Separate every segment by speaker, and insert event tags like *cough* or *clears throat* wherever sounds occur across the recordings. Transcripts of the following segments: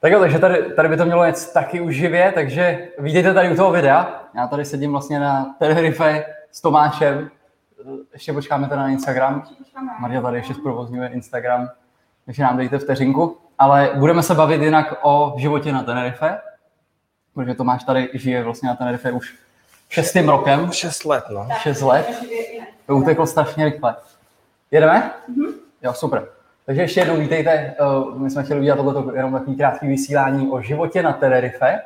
Speaker 1: Tak jo, takže tady, tady by to mělo jet taky už živě, takže vítejte tady u toho videa. Já tady sedím vlastně na Tenerife s Tomášem. Ještě počkáme teda na Instagram. Maria tady ještě zprovozňuje Instagram, takže nám dejte vteřinku. Ale budeme se bavit jinak o životě na Tenerife, protože Tomáš tady žije vlastně na Tenerife už šestým rokem.
Speaker 2: Šest let, no.
Speaker 1: Šest let. To uteklo strašně rychle. Jedeme? Mm-hmm. Jo, super. Takže ještě jednou vítejte. Eh, my jsme chtěli udělat tohleto jenom takový krátký vysílání o životě na Tenerife.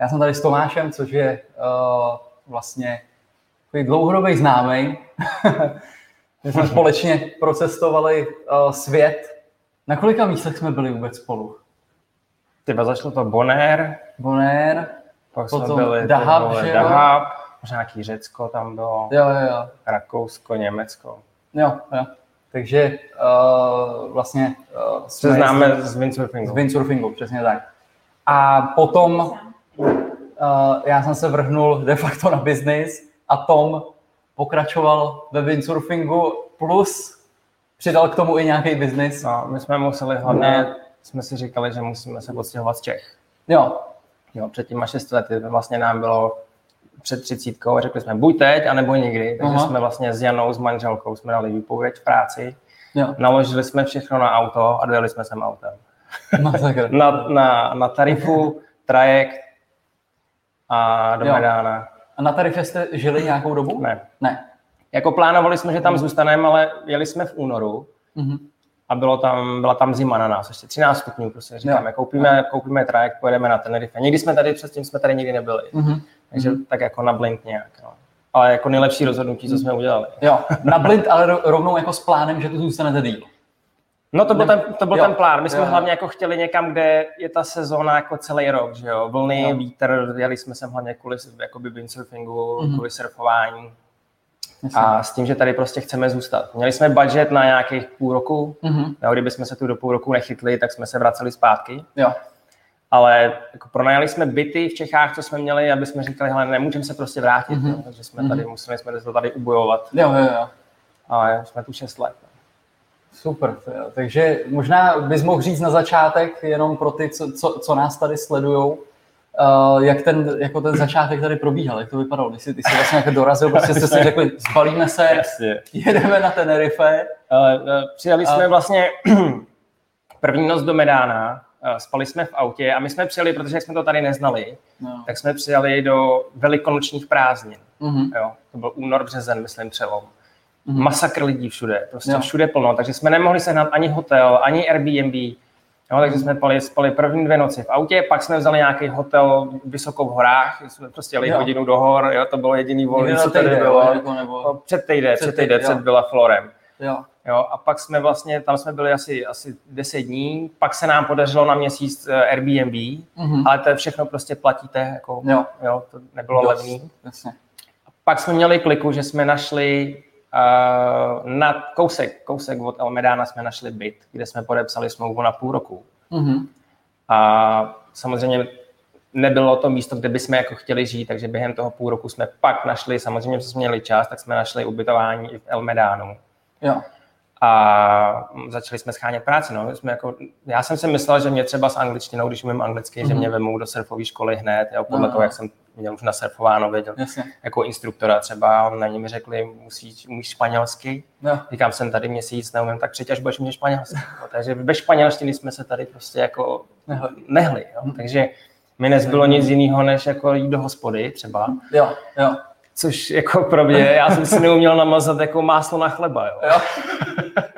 Speaker 1: Já jsem tady s Tomášem, což je uh, vlastně takový dlouhodobý známý. *laughs* My jsme společně procestovali uh, svět. Na kolika místech jsme byli vůbec spolu?
Speaker 2: Tyba začalo to Bonaire,
Speaker 1: Bonaire,
Speaker 2: pak
Speaker 1: Potom
Speaker 2: jsme byli
Speaker 1: Dahab,
Speaker 2: vole,
Speaker 1: že jo?
Speaker 2: Dahab, možná nějaký Řecko tam bylo,
Speaker 1: jo, jo, jo.
Speaker 2: Rakousko, Německo.
Speaker 1: Jo, jo. Takže uh, vlastně uh,
Speaker 2: Se známe z windsurfingu.
Speaker 1: z windsurfingu, přesně tak. A potom uh, já jsem se vrhnul de facto na business a Tom pokračoval ve windsurfingu plus přidal k tomu i nějaký business.
Speaker 2: No, my jsme museli hlavně, jsme si říkali, že musíme se odstěhovat z Čech.
Speaker 1: Jo,
Speaker 2: Jo, před těma šesti lety vlastně nám bylo před třicítkou a řekli jsme buď teď, anebo nikdy. Takže
Speaker 1: Aha.
Speaker 2: jsme vlastně s Janou, s manželkou, jsme dali výpověď v práci,
Speaker 1: jo,
Speaker 2: naložili jsme všechno na auto a dojeli jsme sem autem.
Speaker 1: masakr. *laughs*
Speaker 2: na, na, na tarifu, trajekt a do
Speaker 1: Jo.
Speaker 2: Medána.
Speaker 1: A na Tarife jste žili nějakou dobu?
Speaker 2: Ne.
Speaker 1: Ne.
Speaker 2: Jako plánovali jsme, že tam zůstaneme, ale jeli jsme v únoru
Speaker 1: Mhm.
Speaker 2: a bylo tam, byla tam zima na nás, ještě 13 stupňů, prostě říkáme, koupíme, koupíme trajekt, pojedeme na Tenerife. Nikdy jsme tady, předtím jsme tady nikdy nebyli,
Speaker 1: Mhm.
Speaker 2: Takže tak jako na blind nějak. No. Ale jako nejlepší rozhodnutí, co jsme udělali.
Speaker 1: Jo, *laughs* na blind, ale ro- rovnou jako s plánem, že tu zůstanete díl.
Speaker 2: No to byl, ten, to byl
Speaker 1: jo.
Speaker 2: ten plán. My jsme
Speaker 1: Jo.
Speaker 2: hlavně jako chtěli někam, kde je ta sezóna jako celý rok, že jo. Vlny,
Speaker 1: Jo.
Speaker 2: vítr, jeli jsme sem hlavně kvůli jakoby windsurfingu,
Speaker 1: Mhm.
Speaker 2: kvůli surfování.
Speaker 1: Jasně.
Speaker 2: A s tím, že tady prostě chceme zůstat. Měli jsme budget na nějakých půl roku,
Speaker 1: Mhm.
Speaker 2: jo, kdybychom se tu do půl roku nechytli, tak jsme se vraceli zpátky.
Speaker 1: Jo,
Speaker 2: Ale jako pronajali jsme byty v Čechách, co jsme měli, aby jsme říkali, hele, nemůžeme se prostě vrátit,
Speaker 1: Mhm.
Speaker 2: jo, takže jsme tady, museli jsme to tady ubojovat.
Speaker 1: jo, jo, jo.
Speaker 2: A jsme tu 6 let. no.
Speaker 1: Super, jo. takže možná bys mohl říct na začátek, jenom pro ty, co, co, co nás tady sledujou, uh, jak ten, jako ten začátek tady probíhal, jak to vypadalo, když jsi, ty jsi vlastně jako dorazil, prostě jste si *laughs* řekli, zbalíme se,
Speaker 2: Jasně.
Speaker 1: jedeme na Tenerife,
Speaker 2: Uh, uh, přijeli jsme vlastně *clears throat* první noc do Medána, spali jsme v autě a my jsme přijeli, protože jsme to tady neznali,
Speaker 1: no.
Speaker 2: tak jsme přijeli do velikonočních prázdnin.
Speaker 1: mhm.
Speaker 2: Jo, to byl únor, březen, myslím, přelom.
Speaker 1: Mhm.
Speaker 2: Masakr lidí všude, prostě
Speaker 1: Jo.
Speaker 2: všude plno, takže jsme nemohli sehnat ani hotel, ani Airbnb. Jo, takže jsme spali, spali první dvě noci v autě, pak jsme vzali nějaký hotel vysoko v horách, jsme prostě jeli
Speaker 1: Jo.
Speaker 2: hodinu do hor, jo, to bylo jediný volný, co tady bylo.
Speaker 1: nebo,
Speaker 2: No, Před týden,
Speaker 1: Před
Speaker 2: před týden,
Speaker 1: týden, jo.
Speaker 2: před byla Florem.
Speaker 1: jo,
Speaker 2: Jo, a pak jsme vlastně, tam jsme byli asi, asi 10 dní, pak se nám podařilo na měsíc eh, Airbnb,
Speaker 1: mhm.
Speaker 2: ale to je všechno prostě platíte, jako,
Speaker 1: jo,
Speaker 2: jo, to nebylo
Speaker 1: dost,
Speaker 2: levný.
Speaker 1: jasně,
Speaker 2: Pak jsme měli kliku, že jsme našli uh, na kousek, kousek od Almedána jsme našli byt, kde jsme podepsali smlouvu na půl roku.
Speaker 1: mhm.
Speaker 2: A samozřejmě nebylo to místo, kde bychom jako chtěli žít, takže během toho půl roku jsme pak našli, samozřejmě, že jsme měli čas, tak jsme našli ubytování i v Elmedánu.
Speaker 1: jo,
Speaker 2: A začali jsme schánět práci. No. Jsme jako, já jsem si myslel, že mě třeba s angličtinou, když umím anglicky, mm-hmm. že mě vemou do surfové školy hned, jo, podle
Speaker 1: Aha.
Speaker 2: toho, jak jsem měl už nasurfováno, věděl,
Speaker 1: jasně,
Speaker 2: jako instruktora třeba, na ní mi řekli, musíš, umíš španělsky.
Speaker 1: jo,
Speaker 2: Říkám, jsem tady měsíc, neumím, tak přijď, až budeš umět španělsky. No, takže bez španělštiny jsme se tady prostě jako
Speaker 1: Nehli.
Speaker 2: nehli. Jo. Takže mi nezbylo nic jiného, než jako jít do hospody třeba,
Speaker 1: jo, jo,
Speaker 2: což jako pro mě, já jsem si neuměl namazat jako máslo na chleba. Jo.
Speaker 1: jo.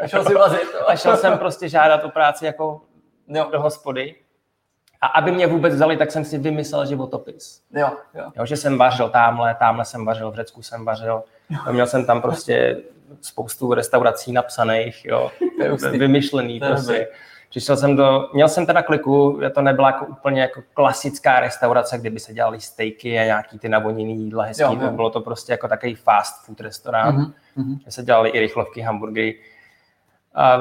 Speaker 1: A šel si vařit, jo.
Speaker 2: A šel jsem prostě žádat o práci jako
Speaker 1: jo,
Speaker 2: do hospody. A aby mě vůbec vzali, tak jsem si vymyslel životopis.
Speaker 1: jo, jo,
Speaker 2: Jo, že jsem vařil tamhle, tamhle jsem vařil, v Řecku jsem vařil. Měl jsem tam prostě spoustu restaurací napsaných, jo, vymyšlený prostě.
Speaker 1: dobrý.
Speaker 2: Přišel jsem do, měl jsem teda kliku, to nebyla jako úplně jako klasická restaurace, kde by se dělaly stejky a nějaký ty navoněný jídla hezký,
Speaker 1: Jo,
Speaker 2: jo, bylo to prostě jako takový fast food restaurant,
Speaker 1: Mhm, mhm.
Speaker 2: kde se dělaly i rychlovky, hamburgery. A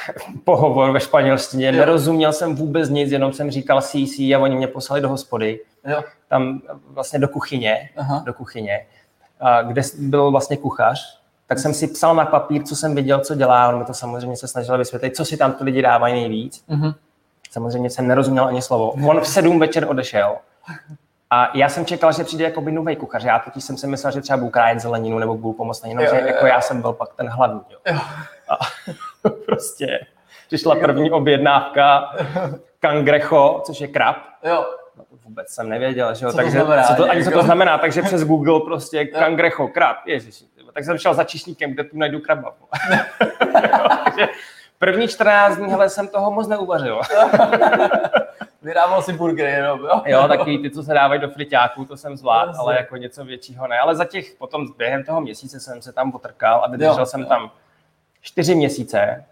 Speaker 2: *laughs* pohovor ve španělštině,
Speaker 1: Jo.
Speaker 2: nerozuměl jsem vůbec nic, jenom jsem říkal CC a oni mě poslali do hospody,
Speaker 1: jo,
Speaker 2: tam vlastně do kuchyně,
Speaker 1: aha,
Speaker 2: do kuchyně, a kde byl vlastně kuchař, tak jsem si psal na papír, co jsem viděl, co dělá, on mi to samozřejmě se snažil vysvětlit, co si tam ty lidi dávají nejvíc.
Speaker 1: mhm.
Speaker 2: Samozřejmě jsem nerozuměl ani slovo. On v sedm večer odešel. A já jsem čekal, že přijde jako by nový kuchař. Já totiž jsem si myslel, že třeba budu krájet zeleninu nebo budu pomoct na jinou, že jako já jsem byl pak ten hladný. Jo. Jo. A *laughs* prostě přišla první objednávka *laughs* kangrecho, což je krab. Jo. No vůbec jsem nevěděl, že jo. Co takže, to znamená, co to, ani co to znamená, takže přes Google prostě *laughs* kangrecho, krab, ježiši. Tak jsem šel za čišníkem, kde tu najdu kraba. *laughs* první 14 dní, hele, jsem toho moc neuvařil. *laughs*
Speaker 1: Vydával si burgery jenom, jo?
Speaker 2: Jo, takový ty, co se dávají do friťáků, to jsem zvládl, ale jako něco většího ne. Ale za těch, potom během toho měsíce jsem se tam potrkal a vydržel jo, jsem jo. tam čtyři měsíce.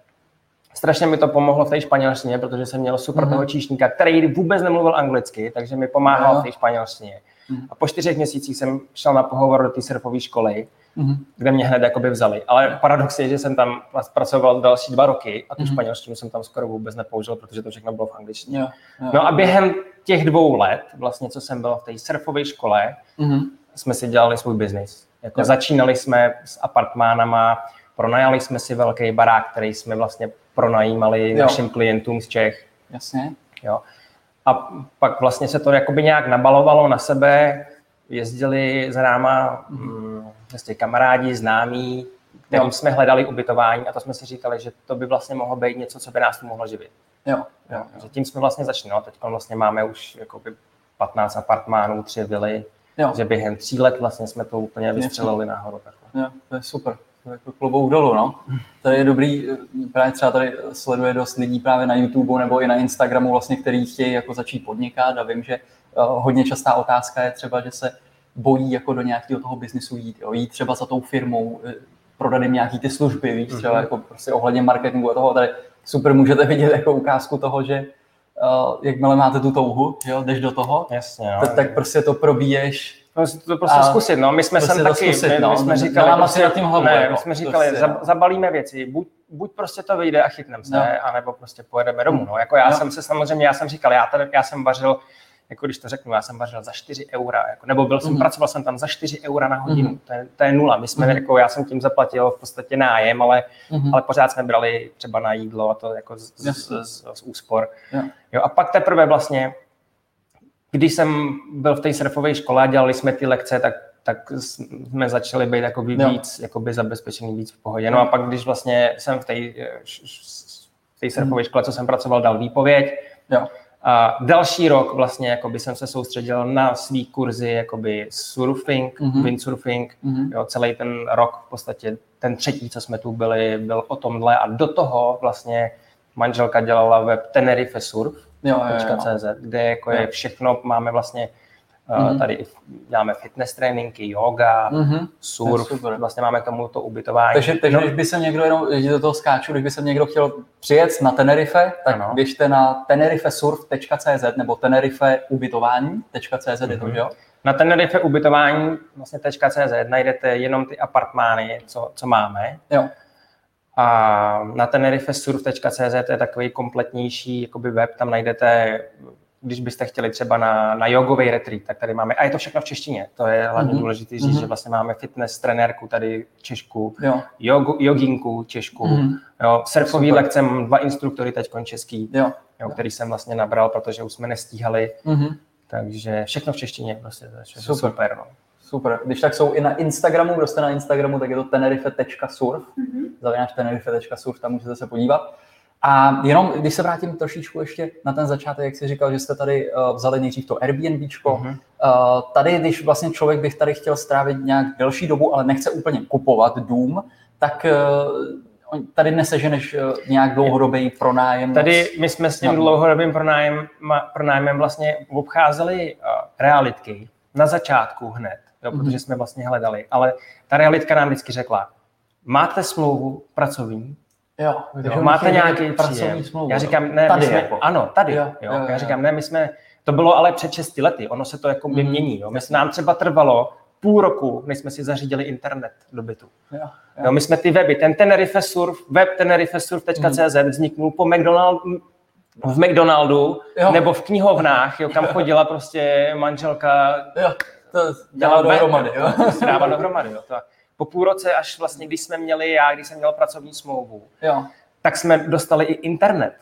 Speaker 2: Strašně mi to pomohlo v té španělštině, protože jsem měl super mm-hmm. toho číšníka, který vůbec nemluvil anglicky, takže mi pomáhal jo. v té španělštině. Mm-hmm. A po čtyřech měsících jsem šel na pohovor do té surfové školy, mm-hmm. kde mě hned jakoby vzali. Ale paradox je, že jsem tam pracoval další dva roky a tu mm-hmm. španělštinu jsem tam skoro vůbec nepoužil, protože to všechno bylo v angličtině. Jo, jo, no a během těch dvou let, vlastně, co jsem byl v té surfové škole, mm-hmm. jsme si dělali svůj biznis. Jako jo. začínali jsme s apartmánama, pronajali jsme si velký barák, který jsme vlastně pronajímali jo. našim klientům z Čech.
Speaker 1: Jasně.
Speaker 2: Jo. A pak vlastně se to jakoby nějak nabalovalo na sebe, jezdili za náma mm, vlastně kamarádi, známí, kterým jsme hledali ubytování a to jsme si říkali, že to by vlastně mohlo být něco, co by nás tu mohlo živit.
Speaker 1: Jo, jo, jo.
Speaker 2: Že tím jsme vlastně začali. No, teď vlastně máme už jakoby 15 apartmánů, tři vily, jo. že během tří let vlastně jsme to úplně vystřelili nahoru. Takhle.
Speaker 1: Jo, to je super. Jako klobouk dolů, no. To je dobrý, právě třeba tady sleduje dost lidí právě na YouTube nebo i na Instagramu, vlastně, který chtějí jako začít podnikat a vím, že uh, hodně častá otázka je třeba, že se bojí jako do nějakého toho biznisu jít, jo. jít třeba za tou firmou, eh, prodat jim nějaký ty služby, víš, třeba mm-hmm. jako prostě ohledně marketingu a toho, tady super můžete vidět jako ukázku toho, že uh, jakmile máte tu touhu, jo, jdeš do toho,
Speaker 2: Jasně, jo.
Speaker 1: tak, tak prostě to probíješ
Speaker 2: No, to prostě a zkusit, no. My jsme prostě sem taky, zkusit, my, no. my jsme říkali,
Speaker 1: no, prostě, tím hlavu,
Speaker 2: ne, jako, my jsme říkali, prostě, za, zabalíme věci, buď, buď prostě to vyjde a chytneme se, no. anebo prostě pojedeme domů, no. Jako já no. jsem se samozřejmě, já jsem říkal, já, tady, já jsem vařil jako když to řeknu, já jsem vařil za 4 eura, jako, nebo byl jsem, mm. pracoval jsem tam za 4 eura na hodinu, mm. to, je, to je nula. My jsme, mm. jako, já jsem tím zaplatil v podstatě nájem, ale, mm. ale pořád jsme brali třeba na jídlo a to jako z, z, z, z úspor. Yeah. Jo, a pak teprve vlastně, když jsem byl v té surfové škole a dělali jsme ty lekce, tak tak jsme začali být jakoby víc jakoby zabezpečený, víc v pohodě. No a pak, když vlastně jsem v té surfové mhm. škole, co jsem pracoval, dal výpověď, jo. A další rok vlastně jakoby jsem se soustředil na svý kurzy jakoby surfing, mm-hmm. windsurfing. Mm-hmm. Jo, celý ten rok v podstatě, ten třetí, co jsme tu byli, byl o tomhle a do toho vlastně manželka dělala web Tenerife Surf, jo, jo, kde jako je všechno, máme vlastně Mm-hmm. Tady děláme fitness tréninky, yoga, mm-hmm. surf, vlastně máme k tomu to ubytování.
Speaker 1: Takže, takže no. když by se někdo, jenom když do toho skáču, když by se někdo chtěl přijet na Tenerife, tak ano. běžte na tenerifesurf.cz nebo tenerifeubytování.cz, mm-hmm. je to, mhm. jo?
Speaker 2: Na Tenerife ubytování vlastně .cz najdete jenom ty apartmány, co, co máme. Jo. A na tenerifesurf.cz je takový kompletnější jakoby web, tam najdete když byste chtěli třeba na, na jogový retreat, tak tady máme, a je to všechno v češtině, to je hlavně mm-hmm. důležité říct, mm-hmm. že vlastně máme fitness trenérku tady Češku, jo. Jogu, joginku Češku, mm-hmm. jo, surfový Super. lekce, dva instruktory teď český, jo. Jo, který jsem vlastně nabral, protože už jsme nestíhali, mm-hmm. takže všechno v češtině, prostě to je super. super no.
Speaker 1: Super. Když tak jsou i na Instagramu, kdo jste na Instagramu, tak je to tenerife.surf, mm-hmm. zavináč tenerife.surf, tam můžete se podívat. A jenom, když se vrátím trošičku ještě na ten začátek, jak jsi říkal, že jste tady uh, vzali nejdřív to Airbnb. Mm-hmm. Uh, tady, když vlastně člověk bych tady chtěl strávit nějak delší dobu, ale nechce úplně kupovat dům, tak uh, tady neseženeš uh, nějak dlouhodobý pronájem.
Speaker 2: Tady my jsme s tím dlouhodobým pronájem, pronájmem vlastně obcházeli uh, realitky na začátku hned, jo, mm-hmm. protože jsme vlastně hledali. Ale ta realitka nám vždycky řekla, máte smlouvu pracovní,
Speaker 1: Jo,
Speaker 2: jo máte nějaký pracovní smlouvu. Já říkám, ne, tady my jsme, jako. ano, tady. Jo, jo, jo, já říkám, ne, my jsme, to bylo ale před 6 lety, ono se to jako mm. mění. Jo. My, nám třeba trvalo půl roku, než jsme si zařídili internet do bytu. Jo, jo. Jo, my jsme ty weby, ten Tenerife Surf, web tenerifesurf.cz mm. vzniknul po McDonald, v McDonaldu jo. nebo v knihovnách, jo, kam chodila prostě manželka.
Speaker 1: Jo, to dělá dohromady. Jo.
Speaker 2: To dává dohromady. Jo. To, po půl roce, až vlastně, když jsme měli já, když jsem měl pracovní smlouvu, jo. tak jsme dostali i internet.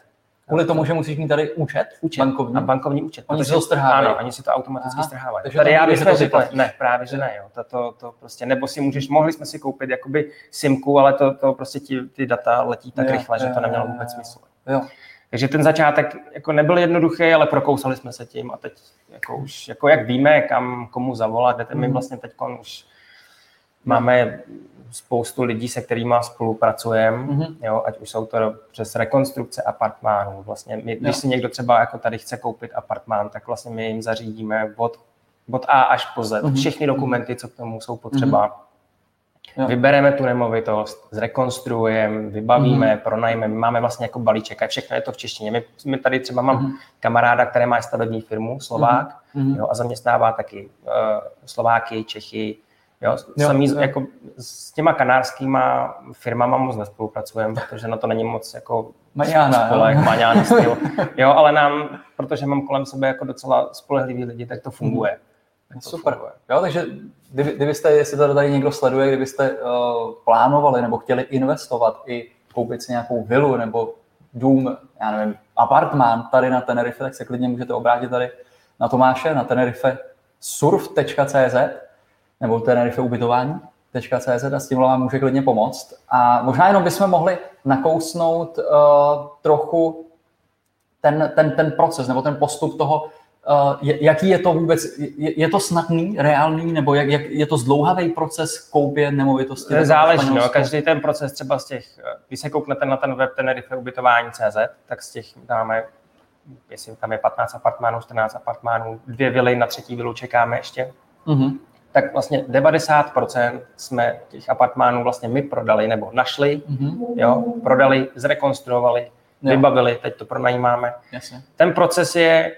Speaker 1: Kvůli tomu, že musíš mít tady účet,
Speaker 2: účet
Speaker 1: bankovní.
Speaker 2: A bankovní účet.
Speaker 1: Oni si to strhávají.
Speaker 2: Ano, oni si to automaticky
Speaker 1: Aha.
Speaker 2: strhávají.
Speaker 1: Takže
Speaker 2: Tady já bych
Speaker 1: že to
Speaker 2: řekl, ne, právě že ne, jo. To, to, to prostě, nebo si můžeš, mohli jsme si koupit jakoby simku, ale to, to prostě ti, ty data letí tak
Speaker 1: Jo,
Speaker 2: rychle, že
Speaker 1: jo,
Speaker 2: to nemělo
Speaker 1: jo,
Speaker 2: vůbec smysl.
Speaker 1: Jo.
Speaker 2: Takže ten začátek jako nebyl jednoduchý, ale prokousali jsme se tím a teď jako už, jako jak víme, kam komu zavolat, jdete, my
Speaker 1: Mhm.
Speaker 2: vlastně teď už máme spoustu lidí, se kterými spolupracujeme,
Speaker 1: Mhm.
Speaker 2: jo, ať už jsou to přes rekonstrukce apartmánů. Vlastně my, když
Speaker 1: Jo.
Speaker 2: si někdo třeba jako tady chce koupit apartmán, tak vlastně my jim zařídíme od, od A až po Z
Speaker 1: Mhm.
Speaker 2: všechny dokumenty, co k tomu jsou potřeba.
Speaker 1: Jo.
Speaker 2: Vybereme tu nemovitost, zrekonstruujeme, vybavíme,
Speaker 1: Mhm.
Speaker 2: pronajmeme, máme vlastně jako balíček a všechno je to v češtině. My, my tady třeba mám
Speaker 1: Mhm.
Speaker 2: kamaráda, který má stavební firmu, Slovák,
Speaker 1: Mhm.
Speaker 2: jo, a zaměstnává taky uh, Slováky, Čechy, jo,
Speaker 1: Jo,
Speaker 2: samý,
Speaker 1: jo.
Speaker 2: jako s těma kanárskýma firmama moc nespolupracujeme, protože na to není moc jako
Speaker 1: Maňána,
Speaker 2: spolek,
Speaker 1: jo.
Speaker 2: maňána styl. Jo, ale nám, protože mám kolem sebe jako docela spolehlivý lidi, tak to funguje. Tak to
Speaker 1: Super.
Speaker 2: funguje.
Speaker 1: Jo, takže kdyby, kdybyste, jestli to tady někdo sleduje, kdybyste uh, plánovali nebo chtěli investovat i koupit si nějakou vilu nebo dům, já nevím, apartmán tady na Tenerife, tak se klidně můžete obrátit tady na Tomáše, na Tenerife surf.cz nebo Tenerife ubytování.cz a s tím vám může klidně pomoct. A možná jenom bychom mohli nakousnout uh, trochu ten, ten, ten proces nebo ten postup toho, jaký je to vůbec, je, je to snadný, reálný, nebo jak, jak je to zdlouhavý proces koupě nemovitosti?
Speaker 2: To záleží, no, každý ten proces třeba z těch, eh, když se kouknete na ten web Tenerife ubytování.cz, tak z těch dáme, jestli tam je 15 apartmánů, 14 apartmánů, dvě vily, na třetí vilu čekáme ještě,
Speaker 1: Mhm.
Speaker 2: tak vlastně 90% jsme těch apartmánů vlastně my prodali nebo našli,
Speaker 1: Mhm.
Speaker 2: jo, prodali, zrekonstruovali,
Speaker 1: Jo.
Speaker 2: vybavili, teď to pronajímáme.
Speaker 1: Jasně.
Speaker 2: Ten proces je,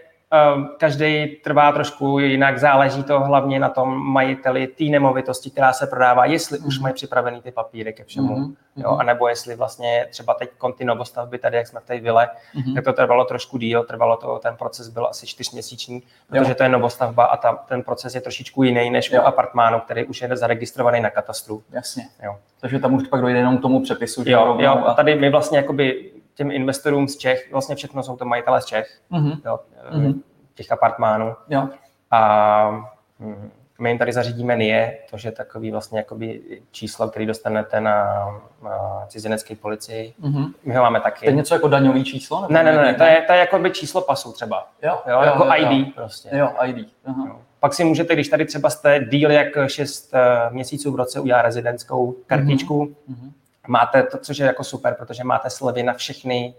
Speaker 2: každý trvá trošku jinak, záleží to hlavně na tom majiteli té nemovitosti, která se prodává, jestli už mají připravený ty papíry ke všemu,
Speaker 1: Mhm,
Speaker 2: jo, anebo jestli vlastně třeba teď ty novostavby tady, jak jsme v té vile,
Speaker 1: Mhm.
Speaker 2: tak to trvalo trošku díl, trvalo to, ten proces byl asi čtyřměsíční, protože
Speaker 1: Jo.
Speaker 2: to je novostavba a ta, ten proces je trošičku jiný než
Speaker 1: Jo.
Speaker 2: u apartmánu, který už je zaregistrovaný na katastru.
Speaker 1: Jasně.
Speaker 2: Jo.
Speaker 1: Takže tam už pak dojde jenom k tomu přepisu. že
Speaker 2: Jo, jo, a tady my vlastně jakoby těm investorům z Čech, vlastně všechno jsou to majitelé z Čech,
Speaker 1: Mhm.
Speaker 2: jo,
Speaker 1: Mhm.
Speaker 2: těch apartmánů,
Speaker 1: Jo.
Speaker 2: a hm, my jim tady zařídíme NIE, to je takový vlastně jakoby číslo, který dostanete na, na cizinecké policii.
Speaker 1: Mhm.
Speaker 2: My ho máme
Speaker 1: To je
Speaker 2: taky.
Speaker 1: něco jako daňový číslo? nebo
Speaker 2: Ne, ne, ne,
Speaker 1: nějaký-
Speaker 2: to je, to je jakoby číslo pasu třeba.
Speaker 1: jo,
Speaker 2: Jo, jako ID prostě.
Speaker 1: Jo, ID. Aha.
Speaker 2: Jo. Pak si můžete, když tady třeba jste díl jak 6 měsíců v roce udělá rezidentskou kartičku,
Speaker 1: Mhm.
Speaker 2: Máte to, což je jako super, protože máte slevy na všechny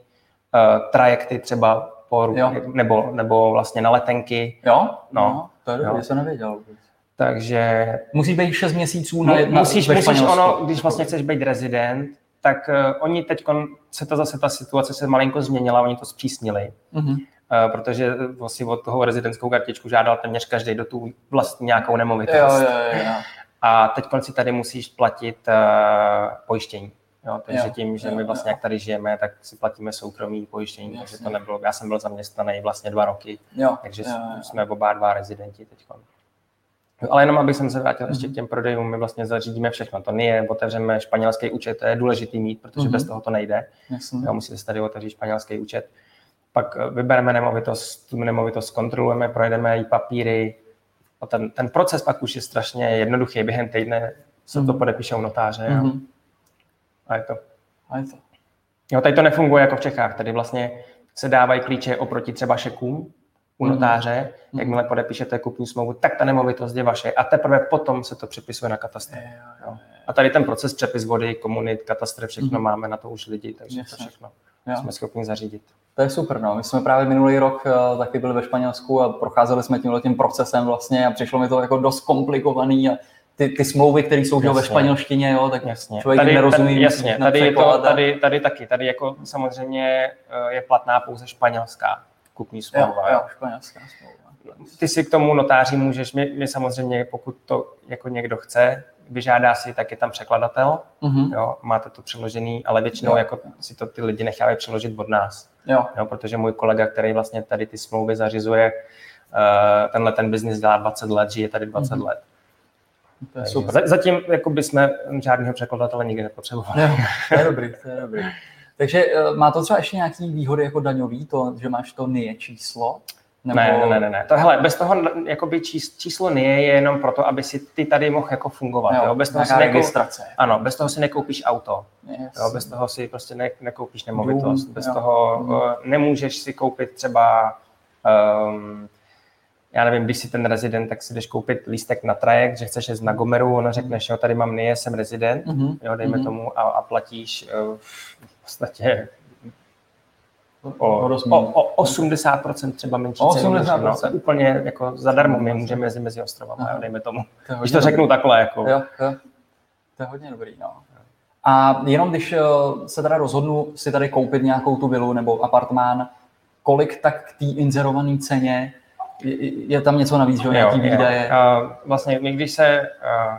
Speaker 2: uh, trajekty třeba po,
Speaker 1: Jo.
Speaker 2: nebo, nebo vlastně na letenky.
Speaker 1: Jo?
Speaker 2: No.
Speaker 1: To je dobrý, jsem nevěděl.
Speaker 2: Takže
Speaker 1: Musí být 6 měsíců na jedna
Speaker 2: musíš, musíš ono, když vlastně chceš být rezident, tak uh, oni teď se to zase ta situace se malinko změnila, oni to zpřísnili,
Speaker 1: Mhm.
Speaker 2: uh, protože vlastně od toho rezidentskou kartičku žádal téměř každý do tu vlastní nějakou nemovitost.
Speaker 1: Jo, jo, jo, jo.
Speaker 2: A teď si tady musíš platit uh, pojištění. Jo, takže
Speaker 1: Jo,
Speaker 2: tím, že
Speaker 1: jo,
Speaker 2: my vlastně
Speaker 1: jo.
Speaker 2: jak tady žijeme, tak si platíme soukromý pojištění, takže
Speaker 1: Jasně.
Speaker 2: to nebylo. Já jsem byl zaměstnaný vlastně dva roky,
Speaker 1: jo.
Speaker 2: takže
Speaker 1: jo, jo.
Speaker 2: jsme oba dva rezidenti teď. Ale jenom abych jsem se vrátil ještě k těm prodejům, my vlastně zařídíme všechno. To nie, otevřeme španělský účet, to je důležitý mít, protože
Speaker 1: Mhm.
Speaker 2: bez toho to nejde.
Speaker 1: Jasně.
Speaker 2: Jo, musíte si tady otevřít španělský účet. Pak eh, vybereme nemovitost, tu nemovitost kontrolujeme, projedeme její papíry. A ten, ten proces pak už je strašně jednoduchý. Během týdne se to
Speaker 1: Mhm.
Speaker 2: podepíše u notáře.
Speaker 1: Mhm.
Speaker 2: a je to.
Speaker 1: A je to.
Speaker 2: Jo, tady to nefunguje jako v Čechách. Tady vlastně se dávají klíče oproti třeba šekům u
Speaker 1: Mhm.
Speaker 2: notáře. Jakmile podepíšete kupní smlouvu, tak ta nemovitost je vaše. A teprve potom se to připisuje na katastr.
Speaker 1: Jo.
Speaker 2: A tady ten proces přepis vody, komunit, katastr, všechno máme na to už lidi, takže to
Speaker 1: Jasně.
Speaker 2: všechno
Speaker 1: Jo.
Speaker 2: jsme schopni zařídit.
Speaker 1: To je super, no. My jsme právě minulý rok uh, taky byli ve Španělsku a procházeli jsme tímhle tím procesem vlastně a přišlo mi to jako dost komplikovaný a ty, ty smlouvy, které jsou jo, ve
Speaker 2: Jasně.
Speaker 1: španělštině, jo, tak
Speaker 2: Jasně.
Speaker 1: člověk
Speaker 2: tady,
Speaker 1: nerozumí.
Speaker 2: tady, jasně, tady, je to, tady, tady taky. Tady jako samozřejmě eh, je platná pouze španělská kupní
Speaker 1: Jo,
Speaker 2: smlouva.
Speaker 1: jo, španělská smlouva.
Speaker 2: Ty si k tomu notáři můžeš, my, my samozřejmě, pokud to jako někdo chce, vyžádá si, tak je tam překladatel,
Speaker 1: Mhm.
Speaker 2: jo, máte to přeložený, ale většinou
Speaker 1: Jo.
Speaker 2: jako si to ty lidi nechávají přeložit od nás.
Speaker 1: Jo,
Speaker 2: Jo, protože můj kolega, který vlastně tady ty smlouvy zařizuje, eh, tenhle ten biznis dělá 20 let, žije tady 20
Speaker 1: Mhm.
Speaker 2: let.
Speaker 1: to je
Speaker 2: Takže
Speaker 1: super.
Speaker 2: za- Zatím jako by jsme žádného překladatele nikdy nepotřebovali.
Speaker 1: Jo, *laughs* to je dobrý, to je dobrý. Takže uh, má to třeba ještě nějaký výhody jako daňový, to, že máš to NIE číslo?
Speaker 2: Nebo... Ne, ne, ne, ne. To, hele, bez toho jakoby čís, číslo NIE je jenom proto, aby si ty tady mohl jako fungovat. Jo, jo? Bez toho si nekou... Ano, bez toho si nekoupíš auto. Yes. Jo? Bez toho si prostě ne, nekoupíš nemovitost. Bez jo. toho uh, nemůžeš si koupit třeba um, já nevím, když jsi ten rezident, tak si jdeš koupit lístek na trajekt, že chceš jít na Gomeru, ono řekneš, jo, tady mám NIE, jsem rezident, mm-hmm. jo, dejme mm-hmm. tomu, a, a platíš uh, v podstatě o, o, o 80% třeba menší 80%. cenu. No, úplně jako zadarmo my můžeme jezdit mezi ostrovama, jo, dejme tomu. To když to řeknu dobrý. takhle. Jako.
Speaker 1: Jo, jo. To je hodně dobrý, no. A jenom když eh, se teda rozhodnu si tady koupit nějakou tu vilu nebo apartmán, kolik tak k té inzerované ceně je, tam něco navíc, že nějaký výdaje?
Speaker 2: Uh, vlastně my, když se uh,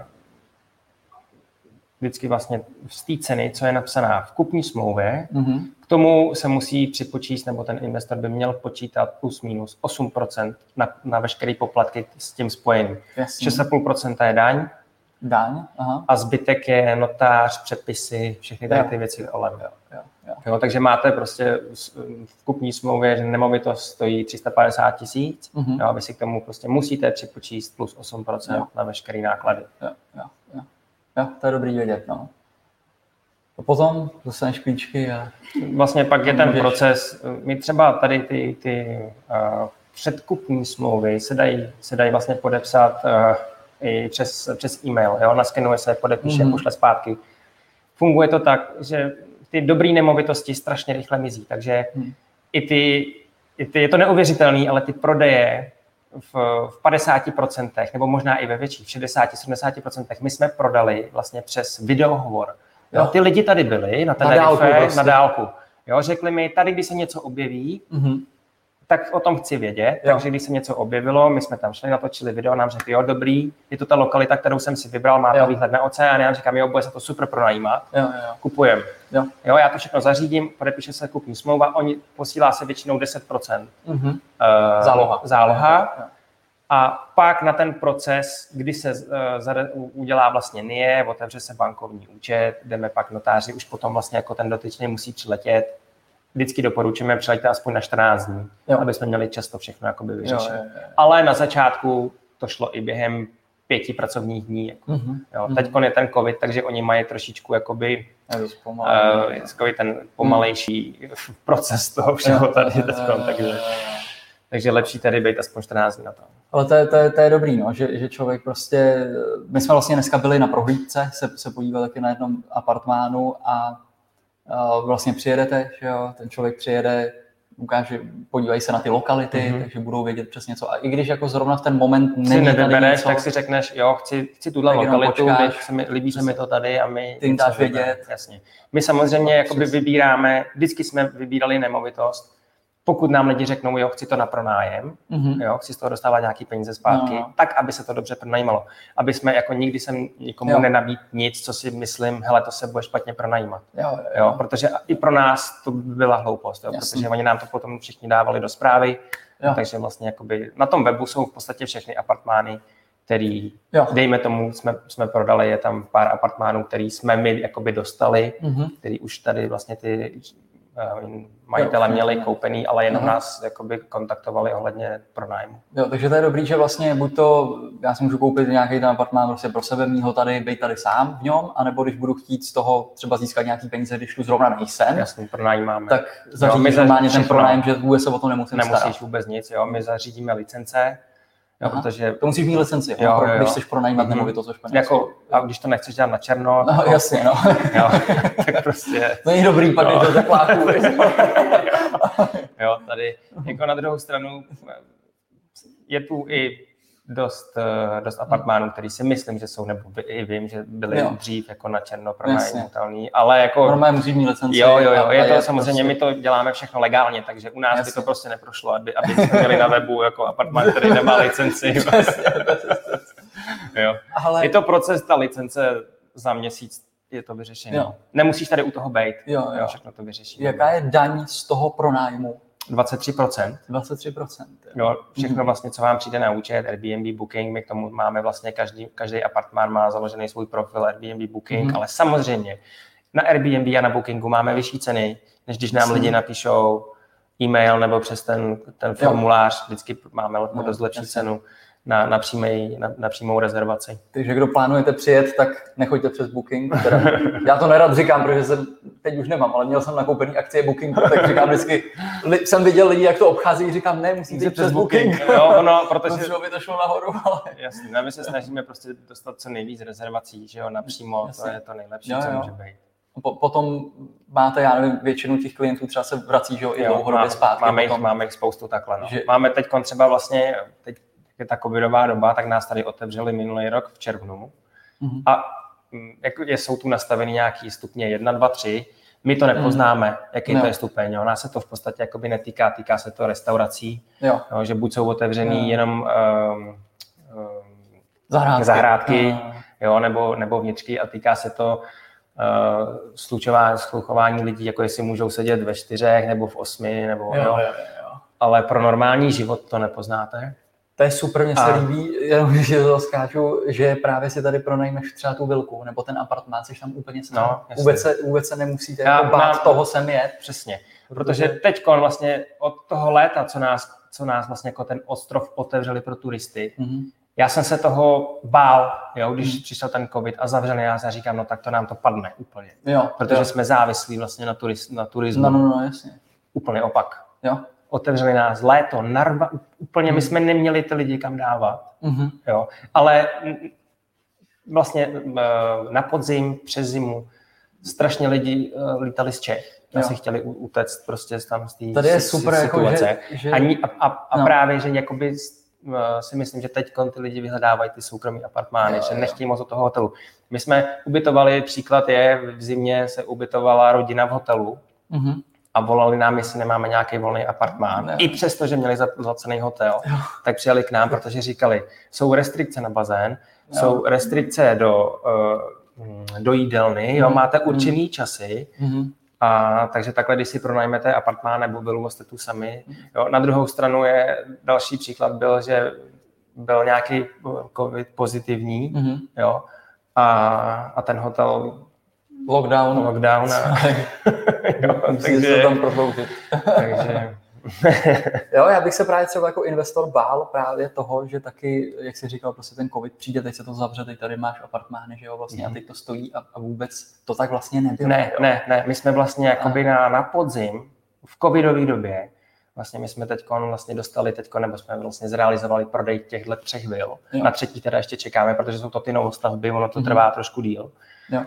Speaker 2: vždycky vlastně z té ceny, co je napsaná v kupní smlouvě, mm-hmm. K tomu se musí připočíst, nebo ten investor by měl počítat plus minus 8% na, na veškeré poplatky s tím spojeným. 6,5% je daň,
Speaker 1: daň aha.
Speaker 2: a zbytek je notář, předpisy, všechny tady ty věci kolem. Jo. Jo. Jo. Jo, takže máte prostě v kupní smlouvě, že nemovitost stojí 350 tisíc, mm-hmm. jo, vy si k tomu prostě musíte připočíst plus 8% jo. na veškeré náklady.
Speaker 1: Jo, jo, jo. jo, to je dobrý vědět. No. A potom dostaneš klíčky a...
Speaker 2: Vlastně pak je ten můžeš... proces, my třeba tady ty, ty uh, předkupní smlouvy se dají, se dají vlastně podepsat uh, i přes, přes e-mail, jo? naskenuje se, podepíše, mm-hmm. pošle zpátky. Funguje to tak, že ty dobré nemovitosti strašně rychle mizí, takže mm. i, ty, i ty, je to neuvěřitelný, ale ty prodeje v, v 50% nebo možná i ve větších, v 60-70% my jsme prodali vlastně přes videohovor. Jo. Ty lidi tady byli na, na dálku, prostě. na dálku. Jo, řekli mi, tady, když se něco objeví, mm-hmm tak o tom chci vědět. Jo. Takže když se něco objevilo, my jsme tam šli, natočili video, nám řekli, jo, dobrý, je to ta lokalita, kterou jsem si vybral, má to výhled na oceán, já říkám, jo, bude se to super pronajímat, jo, jo. kupujem. Jo. jo. já to všechno zařídím, podepíše se kupní smlouva, oni posílá se většinou 10% mm-hmm. uh,
Speaker 1: záloha.
Speaker 2: záloha. Jo. A pak na ten proces, kdy se uh, udělá vlastně NIE, otevře se bankovní účet, jdeme pak notáři, už potom vlastně jako ten dotyčný musí přiletět, vždycky doporučujeme přiletět aspoň na 14 dní, jo. aby jsme měli často všechno jakoby vyřešeno. Ale na začátku to šlo i během pěti pracovních dní. Jako. Mm-hmm. Jo, teď je ten covid, takže oni mají trošičku jakoby uh, ten pomalejší mm. proces toho všeho tady teď, takže, takže lepší tady být aspoň 14 dní na to.
Speaker 1: Ale to je, to je, to je dobrý, no, že, že člověk prostě, my jsme vlastně dneska byli na prohlídce, se, se podívali taky na jednom apartmánu a vlastně přijedete, že jo, ten člověk přijede, ukáže, podívají se na ty lokality, mm-hmm. takže budou vědět přesně co. A i když jako zrovna v ten moment
Speaker 2: není nevybereš, něco, tak si řekneš, jo, chci, chci tuhle lokalitu, počkáš, se mi, líbí se mi to tady a my...
Speaker 1: Ty dáš vědět.
Speaker 2: Jasně. My samozřejmě jakoby vybíráme, vždycky jsme vybírali nemovitost, pokud nám lidi řeknou, jo, chci to na pronájem, mm-hmm. jo, chci z toho dostávat nějaký peníze zpátky, no. tak, aby se to dobře pronajímalo. Aby jsme jako nikdy jsem nikomu jo. nenabít nic, co si myslím, hele, to se bude špatně pronajímat. Jo, jo. Jo, protože i pro nás to byla hloupost, jo, protože oni nám to potom všichni dávali do zprávy, jo. takže vlastně jakoby na tom webu jsou v podstatě všechny apartmány, který, jo. dejme tomu, jsme, jsme prodali, je tam pár apartmánů, který jsme my jakoby dostali, mm-hmm. který už tady vlastně ty majitele měli koupený, ale jenom Aha. nás jakoby kontaktovali ohledně pronájmu.
Speaker 1: Jo, takže to je dobrý, že vlastně buď to, já si můžu koupit nějaký ten apartmán prostě pro sebe, mít ho tady, být tady sám v něm, anebo když budu chtít z toho třeba získat nějaký peníze, když tu zrovna nejsem.
Speaker 2: Jasný, pronajímáme.
Speaker 1: Tak zařídíš normálně ten pronájem, že vůbec se o to nemusím
Speaker 2: Nemusíš
Speaker 1: starat.
Speaker 2: vůbec nic, jo, my zařídíme licence,
Speaker 1: Jo, protože to musíš mít licenci, jo, jo, jo. když chceš pronajímat mm-hmm. nemovitost ve
Speaker 2: Španělsku. Jako, a když to nechceš dělat na černo,
Speaker 1: no,
Speaker 2: jako,
Speaker 1: jasně, no. *laughs*
Speaker 2: jo, tak prostě...
Speaker 1: To není dobrý, pak no. do *laughs* *laughs*
Speaker 2: jo, tady jako na druhou stranu je tu i dost, eh, dost apartmánů, který si myslím, že jsou, nebo i vím, že byly jo. dřív jako na černo pronajímatelný, ale jako...
Speaker 1: Normálně musí mít licenci.
Speaker 2: Jo, jo, jo, je to je samozřejmě, prostě... my to děláme všechno legálně, takže u nás Jasně. by to prostě neprošlo, aby, aby jsme měli na webu jako apartmán, který nemá *laughs* licenci. jo. Ale... Je to proces, ta licence za měsíc je to vyřešené. Nemusíš tady u toho být, jo, jo. všechno to vyřešit.
Speaker 1: Jaká je daň z toho pronájmu?
Speaker 2: 23%.
Speaker 1: 23%.
Speaker 2: Jo, všechno vlastně, co vám přijde na účet, Airbnb Booking, my k tomu máme vlastně každý, každý apartmán má založený svůj profil Airbnb Booking, mm-hmm. ale samozřejmě na Airbnb a na Bookingu máme vyšší ceny, než když nám lidi napíšou e-mail nebo přes ten, ten formulář, vždycky máme no, dost lepší jasný. cenu na, na, přímej, na, na přímou rezervaci.
Speaker 1: Takže kdo plánujete přijet, tak nechoďte přes Booking. Teda, já to nerad říkám, protože jsem, teď už nemám, ale měl jsem nakoupený akcie Bookingu, tak říkám vždycky, li, jsem viděl lidi, jak to obchází, říkám, ne, musíte jít přes Booking.
Speaker 2: booking. Jo, no, protože...
Speaker 1: Protože by to šlo nahoru, ale...
Speaker 2: Jasně, my se snažíme prostě dostat co nejvíc rezervací, že jo, napřímo, Jasně. to je to nejlepší, jo, jo. co může být.
Speaker 1: Po, potom máte, já nevím, většinu těch klientů třeba se vrací, že jo, i dlouhodobě zpátky.
Speaker 2: Máme jich, máme jich spoustu takhle. No. Že... Máme teď třeba vlastně, teď je ta covidová doba, tak nás tady otevřeli minulý rok v červnu mm-hmm. a mm, jako jsou tu nastaveny nějaký stupně 1, 2, 3, my to nepoznáme, mm. jaký no. to je stupeň. Jo. Nás se to v podstatě jakoby netýká, týká se to restaurací, jo. Jo, že buď jsou otevřený jo. jenom um, um,
Speaker 1: zahrádky,
Speaker 2: zahrádky no. jo, nebo, nebo vnitřky a týká se to uh, slučování, sluchování lidí, jako jestli můžou sedět ve čtyřech nebo v osmi, nebo, jo, jo. Jo, jo. ale pro normální život to nepoznáte.
Speaker 1: To je super, mně se a... líbí, jenom *laughs* že to skáču, že právě si tady pronajmeš třeba tu vilku nebo ten apartmán, jsi tam úplně sám. No, vůbec, se, vůbec se nemusíte Já, jako bát mám, toho sem jet.
Speaker 2: Přesně, protože teď vlastně od toho léta, co nás, co nás vlastně jako ten ostrov otevřeli pro turisty, mm-hmm. já jsem se toho bál, jo, když mm. přišel ten covid a zavřený, já se říkám, no tak to nám to padne úplně. Jo, protože jo. jsme závislí vlastně na, turist, na turismu.
Speaker 1: No, no, no, jasně.
Speaker 2: Úplně opak. Jo otevřeli nás léto, narva, úplně my jsme neměli ty lidi kam dávat, mm-hmm. jo, ale vlastně na podzim, přes zimu strašně lidi uh, lítali z Čech, jo. si chtěli utéct prostě tam z té
Speaker 1: Tady je super, situace. Jako, že, že...
Speaker 2: A, a, a no. právě, že jakoby si myslím, že teď ty lidi vyhledávají ty soukromí apartmány, jo, že nechtějí moc do toho hotelu. My jsme ubytovali, příklad je, v zimě se ubytovala rodina v hotelu, mm-hmm a volali nám, jestli nemáme nějaký volný apartmán. Ne. I přesto, že měli zaplacený hotel, jo. tak přijeli k nám, protože říkali, jsou restrikce na bazén, jo. jsou restrikce do, uh, do jídelny, jo, mm. máte určený mm. časy, mm. A takže takhle, když si pronajmete apartmán nebo vilu, jste tu sami. Jo. Na druhou stranu je další příklad byl, že byl nějaký covid pozitivní, mm-hmm. jo, a, a ten hotel
Speaker 1: Lockdown.
Speaker 2: Lockdown. *laughs* *laughs*
Speaker 1: Takže... tam prodloužit. takže... *laughs* jo, já bych se právě třeba jako investor bál právě toho, že taky, jak jsi říkal, prostě ten covid přijde, teď se to zavře, teď tady máš apartmány, že jo, vlastně mm. a mhm. teď to stojí a, a vůbec to tak vlastně nebylo.
Speaker 2: Ne, jo? ne, ne, my jsme vlastně jakoby na, na podzim v covidové době Vlastně my jsme teď vlastně dostali, teďko, nebo jsme vlastně zrealizovali prodej těchto třech vil. Jo. Na třetí teda ještě čekáme, protože jsou to ty novostavby, ono to mm. trvá trošku díl. Jo.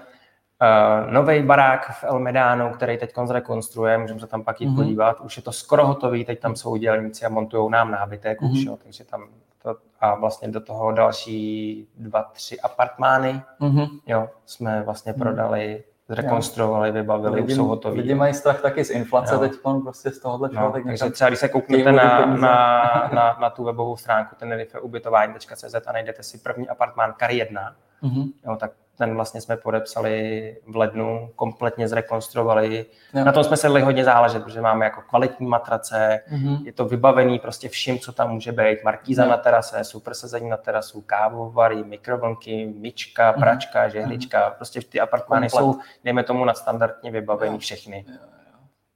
Speaker 2: Uh, eh, nový barák v El Medánu, který teď zrekonstruuje, můžeme se tam pak jít mm-hmm. podívat. Už je to skoro hotový, teď tam jsou dělníci a montují nám nábytek mm-hmm. už, jo, takže tam to, a vlastně do toho další dva, tři apartmány, mm-hmm. jo, jsme vlastně mm-hmm. prodali, zrekonstruovali, vybavili, lidi, už jsou hotoví.
Speaker 1: Lidi mají strach taky z inflace jo. teď prostě z tohohle
Speaker 2: no, takže třeba když se kouknete na, na, *laughs* na, na, tu webovou stránku tenerife ubytování.cz a najdete si první apartmán Kar 1, mm-hmm. jo, tak ten vlastně jsme podepsali v lednu, kompletně zrekonstruovali. Jo. Na tom jsme se dali hodně záležet, protože máme jako kvalitní matrace, mm-hmm. je to vybavený prostě vším, co tam může být. Markíza jo. na terase, super sezení na terasu, kávovary, mikrovlnky, myčka, mm-hmm. pračka, žehlička. Mm-hmm. Prostě ty apartmány Komplet. jsou, dejme tomu, nadstandardně vybavený jo. všechny. Jo.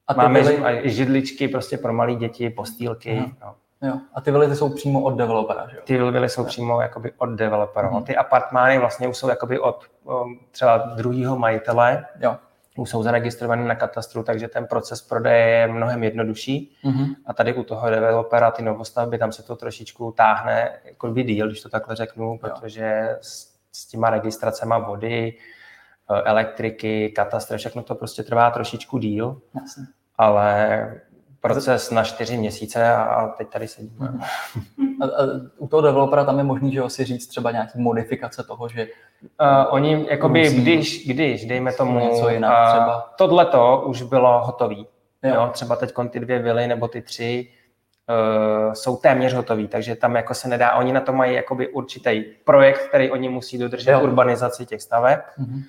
Speaker 2: A Máme byly... židličky prostě pro malé děti, postýlky. Mm-hmm. No.
Speaker 1: Jo. A ty vily jsou přímo od developera, že jo?
Speaker 2: Ty vily jsou přímo jakoby od developera. Mm-hmm. Ty apartmány vlastně už jsou jakoby od um, třeba druhého majitele. Jo. Už jsou zaregistrované na katastru, takže ten proces prodeje je mnohem jednodušší. Mm-hmm. A tady u toho developera ty novostavby, tam se to trošičku táhne jako by díl, když to takhle řeknu, jo. protože s, s těma registracema vody, eh, elektriky, katastry, všechno to prostě trvá trošičku díl. Jasně. Ale proces na čtyři měsíce a teď tady sedíme. Mhm.
Speaker 1: A, a u toho developera tam je možný, že si říct třeba nějaký modifikace toho, že...
Speaker 2: Uh, oni, jakoby, když, když, dejme tomu, něco jinak třeba. tohleto už bylo hotový. Jo. Jo, třeba teď ty dvě vily nebo ty tři uh, jsou téměř hotový, takže tam jako se nedá, oni na to mají jakoby určitý projekt, který oni musí dodržet jo. urbanizaci těch staveb. Mm-hmm.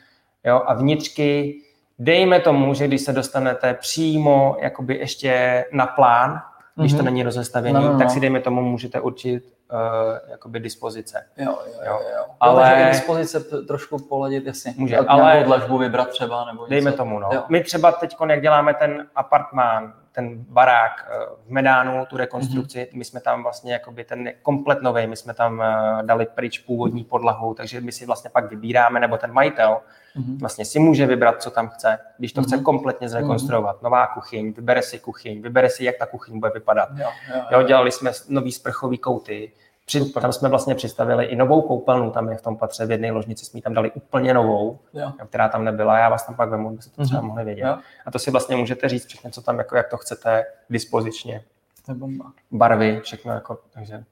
Speaker 2: Jo, a vnitřky Dejme tomu, že když se dostanete přímo jakoby ještě na plán, když mm-hmm. to mhm. není rozestavěný, no, no, no. tak si dejme tomu můžete určit uh, jakoby dispozice.
Speaker 1: Jo, jo, jo. jo.
Speaker 2: Ale-
Speaker 1: Ale... Takže dispozice trošku poladit, jasně.
Speaker 2: Může, ale-
Speaker 1: dlažbu vybrat třeba, nebo
Speaker 2: Dejme
Speaker 1: něco.
Speaker 2: tomu, no.
Speaker 1: Jo.
Speaker 2: My třeba teď, jak děláme ten apartmán, ten barák eh, v Medánu, tu rekonstrukci,
Speaker 1: Mhm.
Speaker 2: mm-hmm. my jsme tam vlastně jakoby ten komplet nový, my jsme tam eh, dali pryč původní podlahu, takže my si vlastně pak vybíráme, nebo ten majitel
Speaker 1: Mhm.
Speaker 2: vlastně si může vybrat, co tam chce, když to chce
Speaker 1: Mhm.
Speaker 2: kompletně zrekonstruovat. Nová kuchyň, vybere si kuchyň, vybere si, jak ta kuchyň bude vypadat.
Speaker 1: Jo, jo,
Speaker 2: Jo, dělali jsme nový sprchový kouty, při, tam jsme vlastně přistavili i novou koupelnu, tam je v tom patře v jedné ložnici, jsme tam dali úplně novou,
Speaker 1: jo.
Speaker 2: která tam nebyla, já vás tam pak vemu, abyste to třeba
Speaker 1: Mhm.
Speaker 2: mohli vědět.
Speaker 1: Jo.
Speaker 2: A to si vlastně můžete říct všechno, co tam, jako, jak to chcete, dispozičně,
Speaker 1: To je bomba.
Speaker 2: barvy, všechno, jako, takže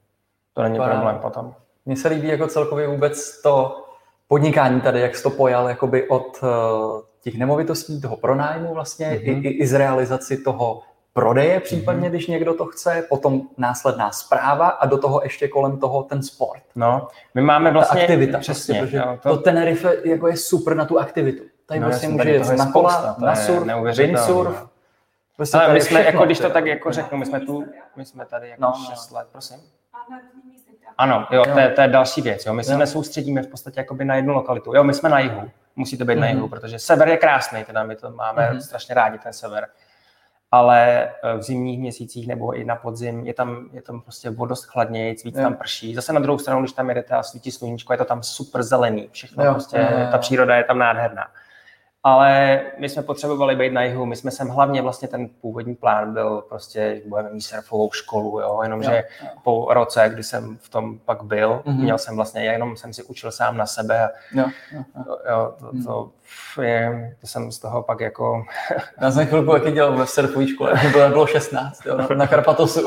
Speaker 2: to není
Speaker 1: Paráda.
Speaker 2: problém potom.
Speaker 1: Mně se líbí jako celkově vůbec to podnikání tady, jak jsi to pojal jakoby od eh, těch nemovitostí, toho pronájmu vlastně,
Speaker 2: Mhm.
Speaker 1: mm-hmm. i, i, i z realizaci toho prodeje případně,
Speaker 2: Mhm.
Speaker 1: mm-hmm. když někdo to chce, potom následná zpráva a do toho ještě kolem toho ten sport.
Speaker 2: No, my máme
Speaker 1: Ta
Speaker 2: vlastně,
Speaker 1: aktivita,
Speaker 2: přesně,
Speaker 1: prostě,
Speaker 2: jo,
Speaker 1: protože to, to Tenerife jako je super na tu aktivitu. Tady
Speaker 2: No,
Speaker 1: prostě může jít na kola,
Speaker 2: spousta,
Speaker 1: na surf,
Speaker 2: neuvěřitelný,
Speaker 1: windsurf.
Speaker 2: no.
Speaker 1: Prostě
Speaker 2: Ale my jsme,
Speaker 1: všechno,
Speaker 2: jako když to tak
Speaker 1: jo.
Speaker 2: jako řeknu, my jsme tu, my jsme tady jako
Speaker 1: No,
Speaker 2: no,
Speaker 1: no.
Speaker 2: 6 let, prosím. Ano, jo, to je, to je další věc. Jo. My se
Speaker 1: Jo.
Speaker 2: nesoustředíme v podstatě jakoby na jednu lokalitu. Jo, my jsme na jihu, musí to být na
Speaker 1: Mhm.
Speaker 2: jihu, protože sever je krásný, teda my to máme
Speaker 1: Mhm.
Speaker 2: strašně rádi, ten sever. Ale eh, v zimních měsících nebo i na podzim je tam, je tam prostě vodost chladnějíc, víc tam prší. Zase na druhou stranu, když tam jedete a svítí sluníčko, je to tam super zelený, všechno
Speaker 1: Jo,
Speaker 2: prostě,
Speaker 1: jo, jo, jo.
Speaker 2: ta příroda je tam nádherná. Ale my jsme potřebovali být na jihu, my jsme sem hlavně vlastně ten původní plán byl prostě, že budeme mít surfovou školu, jo, jenomže
Speaker 1: Jo, jo.
Speaker 2: po roce, kdy jsem v tom pak byl,
Speaker 1: Mhm.
Speaker 2: mm-hmm. měl jsem vlastně, jenom jsem si učil sám na sebe a
Speaker 1: Jo, jo, jo.
Speaker 2: jo, to,
Speaker 1: Mhm.
Speaker 2: to, je, to jsem z toho pak jako, *laughs*
Speaker 1: Já jsem chvilku taky dělal ve surfové škole, bylo, bylo 16, jo, na, na Karpatosu.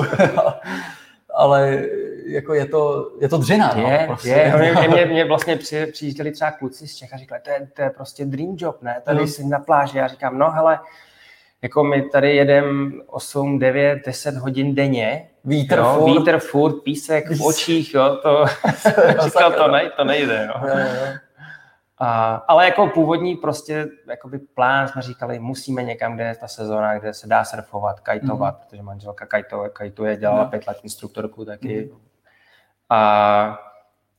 Speaker 1: *laughs* Ale jako je to, je to dřina, no,
Speaker 2: je,
Speaker 1: prostě. *laughs*
Speaker 2: je, mě, mě, vlastně při, přijížděli třeba kluci z Čech a říkali, to je, to je prostě dream job, ne, tady
Speaker 1: Mhm.
Speaker 2: jsi na pláži, já říkám, no hele, jako my tady jedem 8, 9, 10 hodin denně,
Speaker 1: Vítr,
Speaker 2: jo,
Speaker 1: furt.
Speaker 2: vítr furt, písek v *laughs* očích, jo, to, *laughs* říkal, to, ne, to nejde, jo.
Speaker 1: Jo, jo.
Speaker 2: A, ale jako původní prostě jakoby plán jsme říkali, musíme někam, kde je ta sezóna, kde se dá surfovat, kajtovat, mm. protože manželka kajtuje, kajtuje dělala
Speaker 1: No.
Speaker 2: pět let instruktorku taky. A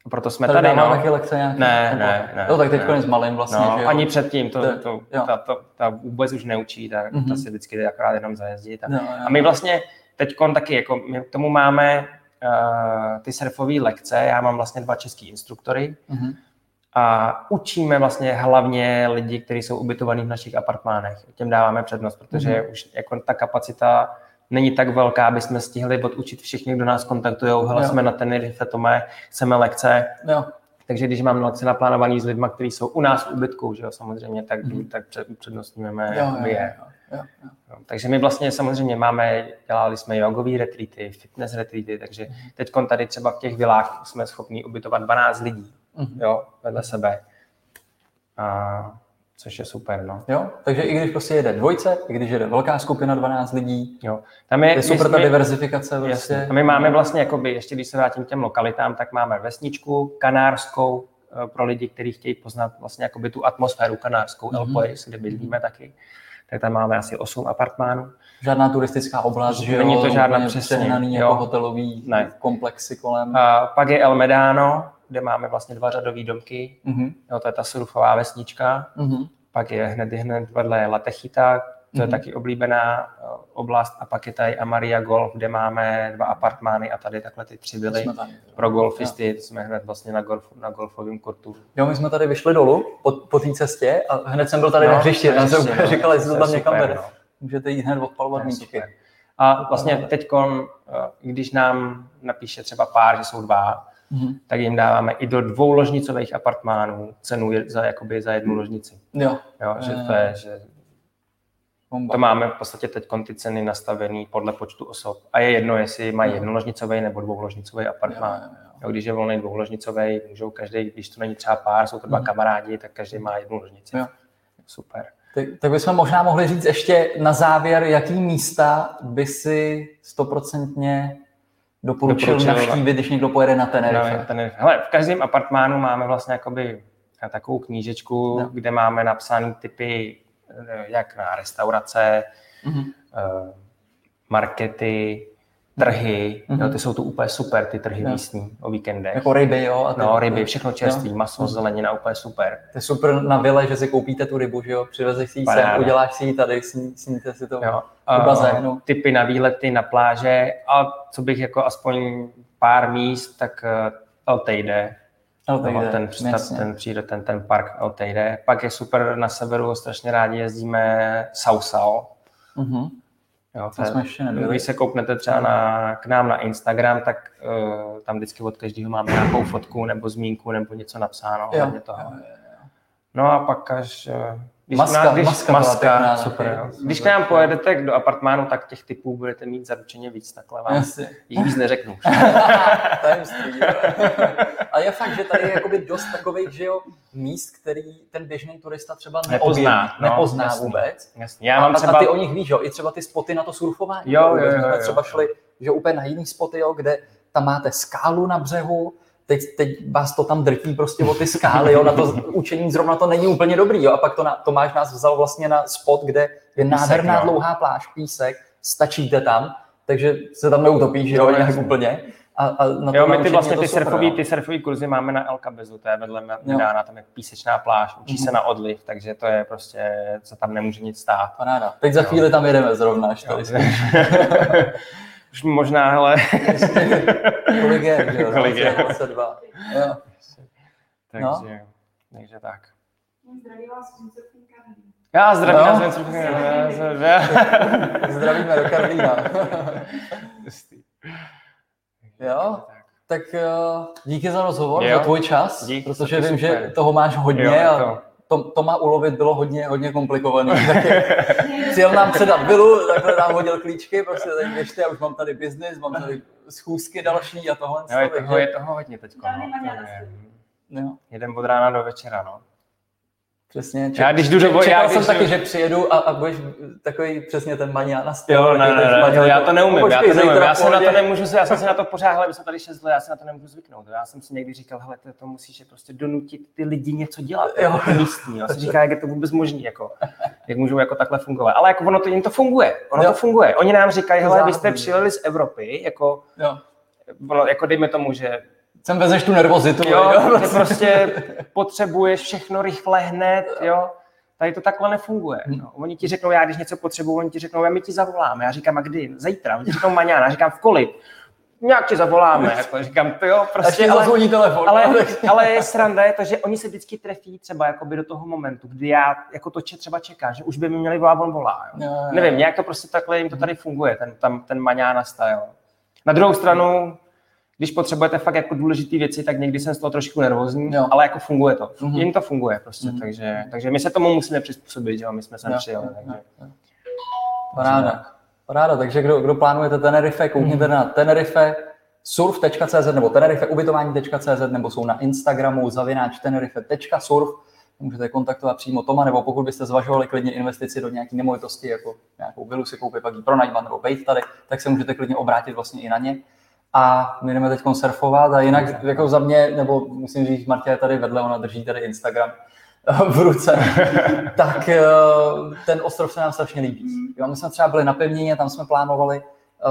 Speaker 2: proto jsme
Speaker 1: Tady
Speaker 2: tady, no.
Speaker 1: taky lekce nějaké?
Speaker 2: Ne,
Speaker 1: Nebo-
Speaker 2: ne, ne,
Speaker 1: Jo, tak teď
Speaker 2: ne.
Speaker 1: s malým vlastně,
Speaker 2: No,
Speaker 1: že jo?
Speaker 2: ani předtím, to,
Speaker 1: To-
Speaker 2: to, ta, to, ta vůbec už neučí, ta,
Speaker 1: Mhm.
Speaker 2: ta si vždycky jde akorát jenom zajezdit. A,
Speaker 1: jo.
Speaker 2: a my vlastně teď taky, jako my k tomu máme uh, ty surfové lekce, já mám vlastně dva český instruktory,
Speaker 1: Mhm.
Speaker 2: a učíme vlastně hlavně lidi, kteří jsou ubytovaní v našich apartmánech. Těm dáváme přednost, protože
Speaker 1: Mhm.
Speaker 2: mm-hmm. už jako ta kapacita není tak velká, aby jsme stihli odučit všichni, kdo nás kontaktují. Hele,
Speaker 1: Jo.
Speaker 2: jsme na Tenerife, Tome, chceme lekce.
Speaker 1: Jo,
Speaker 2: Takže když mám lekce naplánovaný s lidmi, kteří jsou u nás v ubytku, že jo, samozřejmě, tak, mm-hmm. tak před, přednostňujeme
Speaker 1: jo, jo,
Speaker 2: je.
Speaker 1: jo, jo, jo.
Speaker 2: No, takže my vlastně samozřejmě máme, dělali jsme jogový retreaty, fitness retreaty, takže
Speaker 1: Mhm.
Speaker 2: teď tady třeba v těch vilách jsme schopni ubytovat 12 lidí,
Speaker 1: Mhm.
Speaker 2: jo, vedle sebe. A, což je super, no.
Speaker 1: Jo, takže i když prostě jede dvojce, i když jede velká skupina 12 lidí,
Speaker 2: Jo. Tam je,
Speaker 1: je super ta
Speaker 2: my-
Speaker 1: diverzifikace
Speaker 2: Jasně.
Speaker 1: vlastně.
Speaker 2: A my máme vlastně, jakoby, ještě když se vrátím k těm lokalitám, tak máme vesničku kanárskou eh, pro lidi, kteří chtějí poznat vlastně jakoby tu atmosféru kanárskou,
Speaker 1: Mhm.
Speaker 2: mm-hmm. El Pois, kde bydlíme taky. Tak tam máme asi 8 apartmánů.
Speaker 1: Žádná turistická oblast, že jo?
Speaker 2: Není to žádná přesně,
Speaker 1: jako hotelový
Speaker 2: Ne.
Speaker 1: komplexy kolem.
Speaker 2: A pak je El Medano, kde máme vlastně dva řadové domky.
Speaker 1: Mhm.
Speaker 2: Jo, to je ta surfová vesnička.
Speaker 1: Mhm.
Speaker 2: Pak je hned, hned vedle je La Techita, to je
Speaker 1: Mhm.
Speaker 2: taky oblíbená eh, oblast. A pak je tady Amaria Golf, kde máme dva apartmány a tady takhle ty tři
Speaker 1: tady.
Speaker 2: pro golfisty. Jsme hned vlastně na, golf, na golfovém kurtu.
Speaker 1: Jo, my jsme tady vyšli dolů po, po té cestě a hned jsem byl tady
Speaker 2: No,
Speaker 1: na hřišti.
Speaker 2: na
Speaker 1: Já jsem
Speaker 2: no.
Speaker 1: říkal, jestli to
Speaker 2: To
Speaker 1: tam někam vede.
Speaker 2: no.
Speaker 1: Můžete jít hned odpalovat
Speaker 2: To
Speaker 1: míčky.
Speaker 2: A vlastně teď, když nám napíše třeba pár, že jsou dva,
Speaker 1: Mhm.
Speaker 2: tak jim dáváme i do dvou ložnicových apartmánů cenu za, jakoby za jednu ložnici.
Speaker 1: Jo,
Speaker 2: Jo, že
Speaker 1: Eh.
Speaker 2: to je, že
Speaker 1: bomba.
Speaker 2: to máme v podstatě teď ty ceny nastavené podle počtu osob. A je jedno, jestli mají jednoložnicový nebo dvouložnicový apartmán.
Speaker 1: jo, jo.
Speaker 2: Jo, když je volný dvouložnicový, můžou každý, když to není třeba pár, jsou to dva
Speaker 1: Mhm.
Speaker 2: kamarádi, tak každý má jednu ložnici.
Speaker 1: Jo.
Speaker 2: Super.
Speaker 1: Tak, tak bychom možná mohli říct ještě na závěr, jaký místa by si stoprocentně doporučil,
Speaker 2: Doporučil.
Speaker 1: navštívit, když někdo pojede na Tenerife.
Speaker 2: No, ten, hele, v každém apartmánu máme vlastně jakoby takovou knížečku,
Speaker 1: No.
Speaker 2: kde máme napsané typy eh, jak na restaurace,
Speaker 1: Mhm.
Speaker 2: eh, markety, trhy, mm-hmm. jo, ty jsou tu úplně super, ty trhy jo. místní o víkendech.
Speaker 1: Jako ryby, jo?
Speaker 2: A ty, no, ryby, všechno čerství, jo. maso, zelenina, úplně super.
Speaker 1: To je super na vile, že si koupíte tu rybu, že jo, přivezeš si ji sem, uděláš si ji tady, sní, sníte si to jo.
Speaker 2: v bazénu. Typy na výlety, na pláže a co bych jako aspoň pár míst, tak uh, Altejde,
Speaker 1: Altejde,
Speaker 2: ten, ten, ten, přijde, ten, ten park Altejde. Pak je super na severu, strašně rádi jezdíme Sausal. Mm-hmm Jo, to jsme ještě nebyli. Když se kouknete třeba na, k nám na Instagram, tak uh, tam vždycky od každého máme nějakou fotku nebo zmínku nebo něco napsáno. Jo, toho. Jo, jo, jo. No a pak až... Uh,
Speaker 1: když maska, na, když, maska, maska
Speaker 2: pěkná, super, jo. Když k nám pojedete do apartmánu, tak těch typů budete mít zaručeně víc, takhle vám Jasně. jich víc neřeknu. *laughs*
Speaker 1: A je fakt, že tady je jakoby dost takových, že jo, míst, který ten běžný turista třeba nepozná, no, nepozná jasný, vůbec.
Speaker 2: Jasný. Já mám
Speaker 1: a,
Speaker 2: třeba...
Speaker 1: a ty o nich víš, jo, i třeba ty spoty na to surfování.
Speaker 2: Jo, jo, jo, jo,
Speaker 1: jo, třeba šli, že úplně na jiný spoty, jo, kde tam máte skálu na břehu, teď, teď vás to tam drtí prostě o ty skály, jo, na to učení zrovna to není úplně dobrý, jo, a pak to na, Tomáš nás vzal vlastně na spot, kde je písek, nádherná no. dlouhá pláž, písek, stačíte tam, takže se tam neutopíš, jo, nějak úplně. A, a na
Speaker 2: jo, my ty vlastně ty surfový, ty surfový kurzy máme na El Cabezu, to je vedle Medána, tam je písečná pláž, učí mm-hmm. se na odliv, takže to je prostě, co tam nemůže nic stát.
Speaker 1: Paráda. Teď za chvíli tam jedeme zrovna, až tady *laughs*
Speaker 2: Už možná, hele. *laughs*
Speaker 1: Kolik je, že jo? *laughs*
Speaker 2: Kolik je.
Speaker 1: 22. Jo.
Speaker 2: Takže, no. takže tak. Zdraví vás Já zdravím no. vás *laughs*
Speaker 1: Zdravíme do Karlína. jo? Tak uh, díky za rozhovor, jo. za tvůj čas, Dík, protože vím, super. že toho máš hodně jo, a to to, má ulovit bylo hodně, hodně komplikovaný. *laughs* Přijel nám předat vilu, takhle nám hodil klíčky, prostě tady běžte, já už mám tady biznis, mám tady schůzky další a tohle.
Speaker 2: Jo, je, toho, je toho hodně teď. No. Jeden od rána do večera, no.
Speaker 1: Přesně.
Speaker 2: Ček, já když jdu do
Speaker 1: já jsem taky, že přijedu a, a budeš takový přesně ten maniá na styl.
Speaker 2: Jo, ne, ne, ne, ne, já to neumím, já to neumím, já se na to nemůžu, já jsem si na to *laughs* pořád, hele, my jsme tady 6 let, já se na to nemůžu zvyknout. Já jsem si někdy říkal, hele, to, to musíš prostě donutit ty lidi něco dělat, jo. jako místní. Já si říkal, jak je to vůbec možné, jako, jak můžou jako takhle fungovat. Ale jako ono to jim to funguje, ono jo. to funguje. Oni nám říkají, hele, vy jste přijeli z Evropy, jako, jo. Jako dejme tomu, že
Speaker 1: Sem vezeš tu nervozitu.
Speaker 2: Jo, jo. Ty prostě potřebuješ všechno rychle hned, jo. Tady to takhle nefunguje. Hmm. No. Oni ti řeknou, já když něco potřebuju, oni ti řeknou, já my ti zavoláme. Já říkám, a kdy? Zítra. Oni ti řeknou maňána. Já říkám, v kolik? Nějak ti zavoláme. *laughs* Jako, říkám, to jo, prostě.
Speaker 1: Ale, telefon.
Speaker 2: Ale, *laughs* ale je sranda je to, že oni se vždycky trefí třeba jakoby do toho momentu, kdy já jako to třeba čeká, že už by mi měli volat, on volá. Jo. Jo. Nevím, nějak to prostě takhle jim to tady funguje, ten, tam, ten maňána style. Na druhou stranu, když potřebujete fakt jako důležité věci, tak někdy jsem z toho trošku nervózní, jo. ale jako funguje to. Mm-hmm. Jim to funguje prostě, mm-hmm. takže, takže my se tomu musíme přizpůsobit, jo, my jsme sem přijeli. Takže...
Speaker 1: Paráda. Paráda, takže kdo, kdo plánujete Tenerife, koukněte mm-hmm. na Tenerife, surf.cz nebo tenerifeubytování.cz nebo jsou na Instagramu zavináč tenerife.surf můžete kontaktovat přímo Toma, nebo pokud byste zvažovali klidně investici do nějaké nemovitosti, jako nějakou vilu si koupit, pak ji pronajímat nebo být tady, tak se můžete klidně obrátit vlastně i na ně a my jdeme teď surfovat a jinak jako za mě, nebo musím říct, Martě je tady vedle, ona drží tady Instagram v ruce, *laughs* tak eh, ten ostrov se nám strašně líbí. Jo, my jsme třeba byli na pevnině, tam jsme plánovali,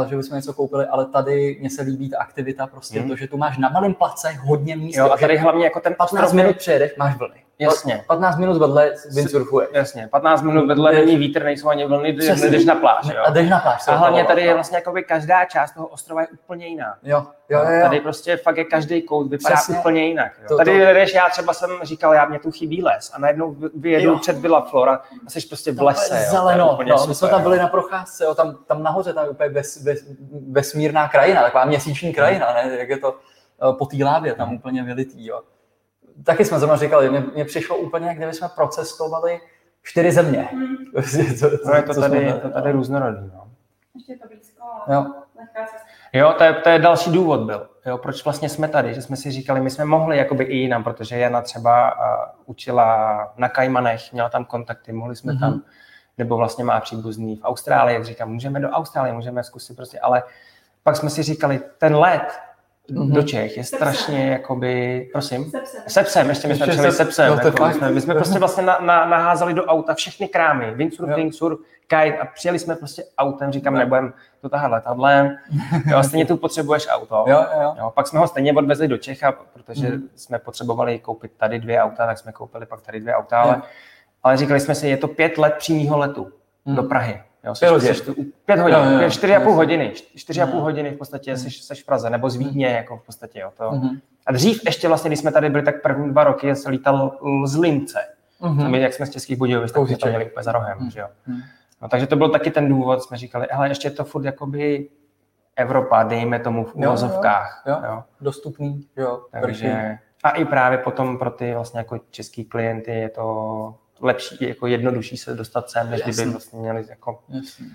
Speaker 1: eh, že bychom něco koupili, ale tady mně se líbí ta aktivita, prostě mm. to, že tu máš na malém place hodně míst.
Speaker 2: Jo, a tady hlavně jako ten
Speaker 1: 15 minut přijedeš, máš vlny.
Speaker 2: Jasně.
Speaker 1: 15 minut vedle windsurfuje.
Speaker 2: Jasně, 15 minut vedle jdeš, není vítr, nejsou ani vlny, jdeš na pláž. Jo?
Speaker 1: A jdeš na pláž.
Speaker 2: A hlavně tady je vlastně jakoby každá část toho ostrova je úplně jiná.
Speaker 1: Jo, jo, jo.
Speaker 2: Tady prostě fakt je každý kout vypadá Přesně. úplně jinak. Jo? To, tady to... jdeš, já třeba jsem říkal, já mě tu chybí les a najednou vyjedu jo. před Villa Flora a jsi prostě v lese.
Speaker 1: Jo? Zeleno, no, my jsme tam byli na procházce, jo, tam, tam nahoře tam je úplně ves, ves, vesmírná krajina, taková měsíční krajina, ne? jak je to eh, po té lávě tam úplně vylitý. Jo taky jsme zrovna říkali, mě, mě přišlo úplně, kdyby jsme procestovali čtyři země. Hmm. *laughs*
Speaker 2: co, co, no je to co tady, jsme, to tady různorodý. No.
Speaker 3: Ještě to blízko,
Speaker 2: jo. Jo, to je, to je další důvod byl, jo, proč vlastně jsme tady, že jsme si říkali, my jsme mohli jakoby i jinam, protože Jana třeba uh, učila na Kajmanech, měla tam kontakty, mohli jsme mm-hmm. tam, nebo vlastně má příbuzný v Austrálii, jak říkám, můžeme do Austrálie, můžeme zkusit prostě, ale pak jsme si říkali, ten let mm-hmm. do Čech je strašně, jakoby, prosím,
Speaker 3: Se psem.
Speaker 2: se ještě my jsme přijeli
Speaker 1: se-
Speaker 2: se psem.
Speaker 1: no
Speaker 2: jako, my, jsme, my jsme prostě vlastně na, na, naházali do auta všechny krámy, windsurf,
Speaker 1: Jo.
Speaker 2: wingsurf, kite a přijeli jsme prostě autem, říkám,
Speaker 1: Jo.
Speaker 2: nebudem to tahat letadlem, *laughs* jo, stejně tu potřebuješ auto.
Speaker 1: Jo, jo, jo.
Speaker 2: Pak jsme ho stejně odvezli do Čech, a protože
Speaker 1: Mhm.
Speaker 2: jsme potřebovali koupit tady dvě auta, tak jsme koupili pak tady dvě auta, ale,
Speaker 1: Jo.
Speaker 2: ale říkali jsme si, je to pět let přímého letu
Speaker 1: Mhm.
Speaker 2: do Prahy. Jo,
Speaker 1: Pět hodin.
Speaker 2: tu- pět hodin,
Speaker 1: Jo, jo,
Speaker 2: čtyři a půl hodiny, čtyři a půl
Speaker 1: Mhm.
Speaker 2: hodiny v podstatě seš, seš v Praze, nebo z Vídně, jako v podstatě. Jo, to.
Speaker 1: Mhm.
Speaker 2: A dřív ještě vlastně, když jsme tady byli, tak první dva roky se lítal z Lince.
Speaker 1: Mhm.
Speaker 2: My, jak jsme z Českých Budějovic, tak jsme to měli úplně za rohem.
Speaker 1: Mhm.
Speaker 2: Že jo.
Speaker 1: Mhm.
Speaker 2: No, takže to byl taky ten důvod, jsme říkali, ale ještě je to furt jakoby Evropa, dejme tomu v
Speaker 1: Jo, jo, jo.
Speaker 2: Jo.
Speaker 1: Dostupný, jo.
Speaker 2: Takže, a i právě potom pro ty vlastně jako český klienty je to lepší, jako jednodušší se dostat sem, než kdyby vlastně měli jako
Speaker 1: Jasně.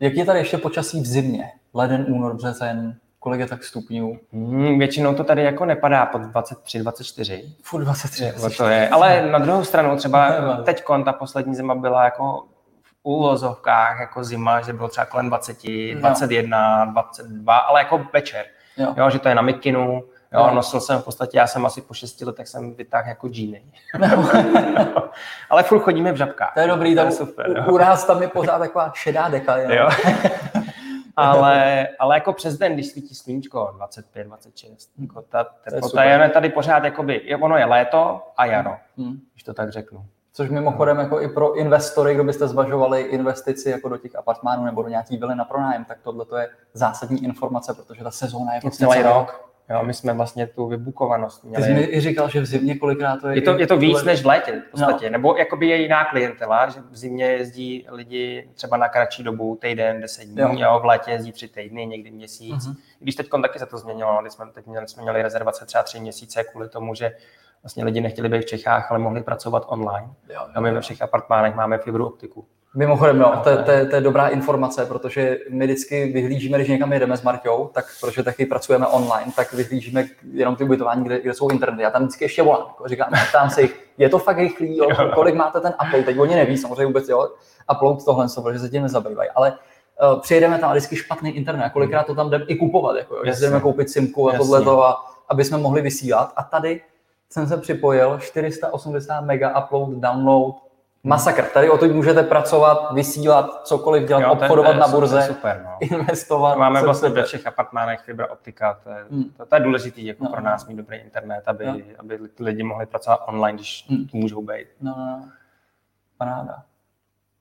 Speaker 1: Jak je tady ještě počasí v zimě? Leden, únor, březen, kolik je tak stupňů?
Speaker 2: Hmm, většinou to tady jako nepadá pod 23, 24.
Speaker 1: Furt 23.
Speaker 2: Jo, to je. Ale *laughs* na druhou stranu třeba teď ta poslední zima byla jako v úvozovkách jako zima, že bylo třeba kolem 20, 21, 22, ale jako večer.
Speaker 1: Jo.
Speaker 2: Jo, že to je na mikinu. Jo,
Speaker 1: Jo.
Speaker 2: nosil jsem v podstatě, já jsem asi po šesti letech jsem vytáhl jako džíny. *laughs* ale furt chodíme v žabkách.
Speaker 1: To je dobrý,
Speaker 2: to je super.
Speaker 1: u, u nás tam je pořád taková šedá deka. Jo.
Speaker 2: Jo. *laughs* ale, ale jako přes den, když svítí sluníčko 25, 26, jako ta teplota
Speaker 1: super.
Speaker 2: je, tady pořád, jakoby, je- ono je léto a jaro,
Speaker 1: Hm.
Speaker 2: když to tak řeknu.
Speaker 1: Což mimochodem jako i pro investory, kdo byste zvažovali investici jako do těch apartmánů nebo do nějaký vily na pronájem, tak tohle to je zásadní informace, protože ta sezóna je prostě
Speaker 2: Celý rok. Jo, my jsme vlastně tu vybukovanost
Speaker 1: Ty jsi mi
Speaker 2: měli.
Speaker 1: i říkal, že v zimě kolikrát to je...
Speaker 2: Je to, je to víc než v létě v podstatě,
Speaker 1: No.
Speaker 2: nebo jakoby je jiná klientela, že v zimě jezdí lidi třeba na kratší dobu, týden, deset dní,
Speaker 1: Jo.
Speaker 2: jo. Jo, v létě jezdí tři týdny, někdy měsíc. I Když teď taky se to změnilo, když jsme teď měli, jsme měli rezervace třeba tři měsíce kvůli tomu, že vlastně lidi nechtěli být v Čechách, ale mohli pracovat online.
Speaker 1: Jo,
Speaker 2: A my ve všech apartmánech máme fibru optiku.
Speaker 1: Mimochodem, no, to, je- to, to je dobrá informace, protože my vždycky vyhlížíme, když někam jedeme s Marťou, tak protože taky pracujeme online, tak vyhlížíme jenom ty ubytování, kde, kde jsou internety. Já tam vždycky ještě volám, jako říkám, ptám se jich, je to fakt rychlý, jo? kolik máte ten upload, teď oni neví samozřejmě vůbec, jo, upload tohle, protože se tím nezabývají, ale uh, přijedeme tam a vždycky špatný internet, a kolikrát to tam jdeme i kupovat, jako, jo, že si jdeme koupit simku a
Speaker 2: Jasně.
Speaker 1: tohleto, a, aby jsme mohli vysílat. A tady jsem se připojil, 480 mega upload, download, Masakr. Tady o to můžete pracovat, vysílat, cokoliv dělat,
Speaker 2: Jo,
Speaker 1: obchodovat na
Speaker 2: super,
Speaker 1: burze,
Speaker 2: Super, no. *laughs*
Speaker 1: investovat.
Speaker 2: Máme vlastně ve všech apartmánech fibra optika, to je,
Speaker 1: Hmm.
Speaker 2: to, to je důležitý jako
Speaker 1: No.
Speaker 2: pro nás mít dobrý internet, aby,
Speaker 1: Jo.
Speaker 2: aby lidi mohli pracovat online, když
Speaker 1: Hmm.
Speaker 2: tu můžou být.
Speaker 1: No, no, no. Paráda.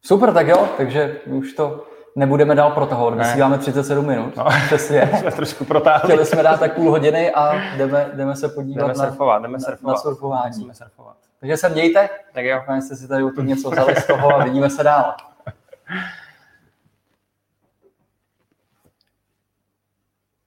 Speaker 1: Super, tak jo, takže už to nebudeme dál protahovat.
Speaker 2: Ne.
Speaker 1: Vysíláme 37 minut.
Speaker 2: No.
Speaker 1: Přesně. *laughs*
Speaker 2: Jsme trošku protáhli.
Speaker 1: Chtěli jsme dát tak půl hodiny a jdeme, jdeme se podívat
Speaker 2: Jdeme
Speaker 1: na,
Speaker 2: surfovat, jdeme
Speaker 1: na,
Speaker 2: surfovat.
Speaker 1: na surfování.
Speaker 2: Musíme surfovat.
Speaker 1: Takže se mějte,
Speaker 2: Tak jo.
Speaker 1: jste si tady tu něco vzali z toho a vidíme se dál. *laughs*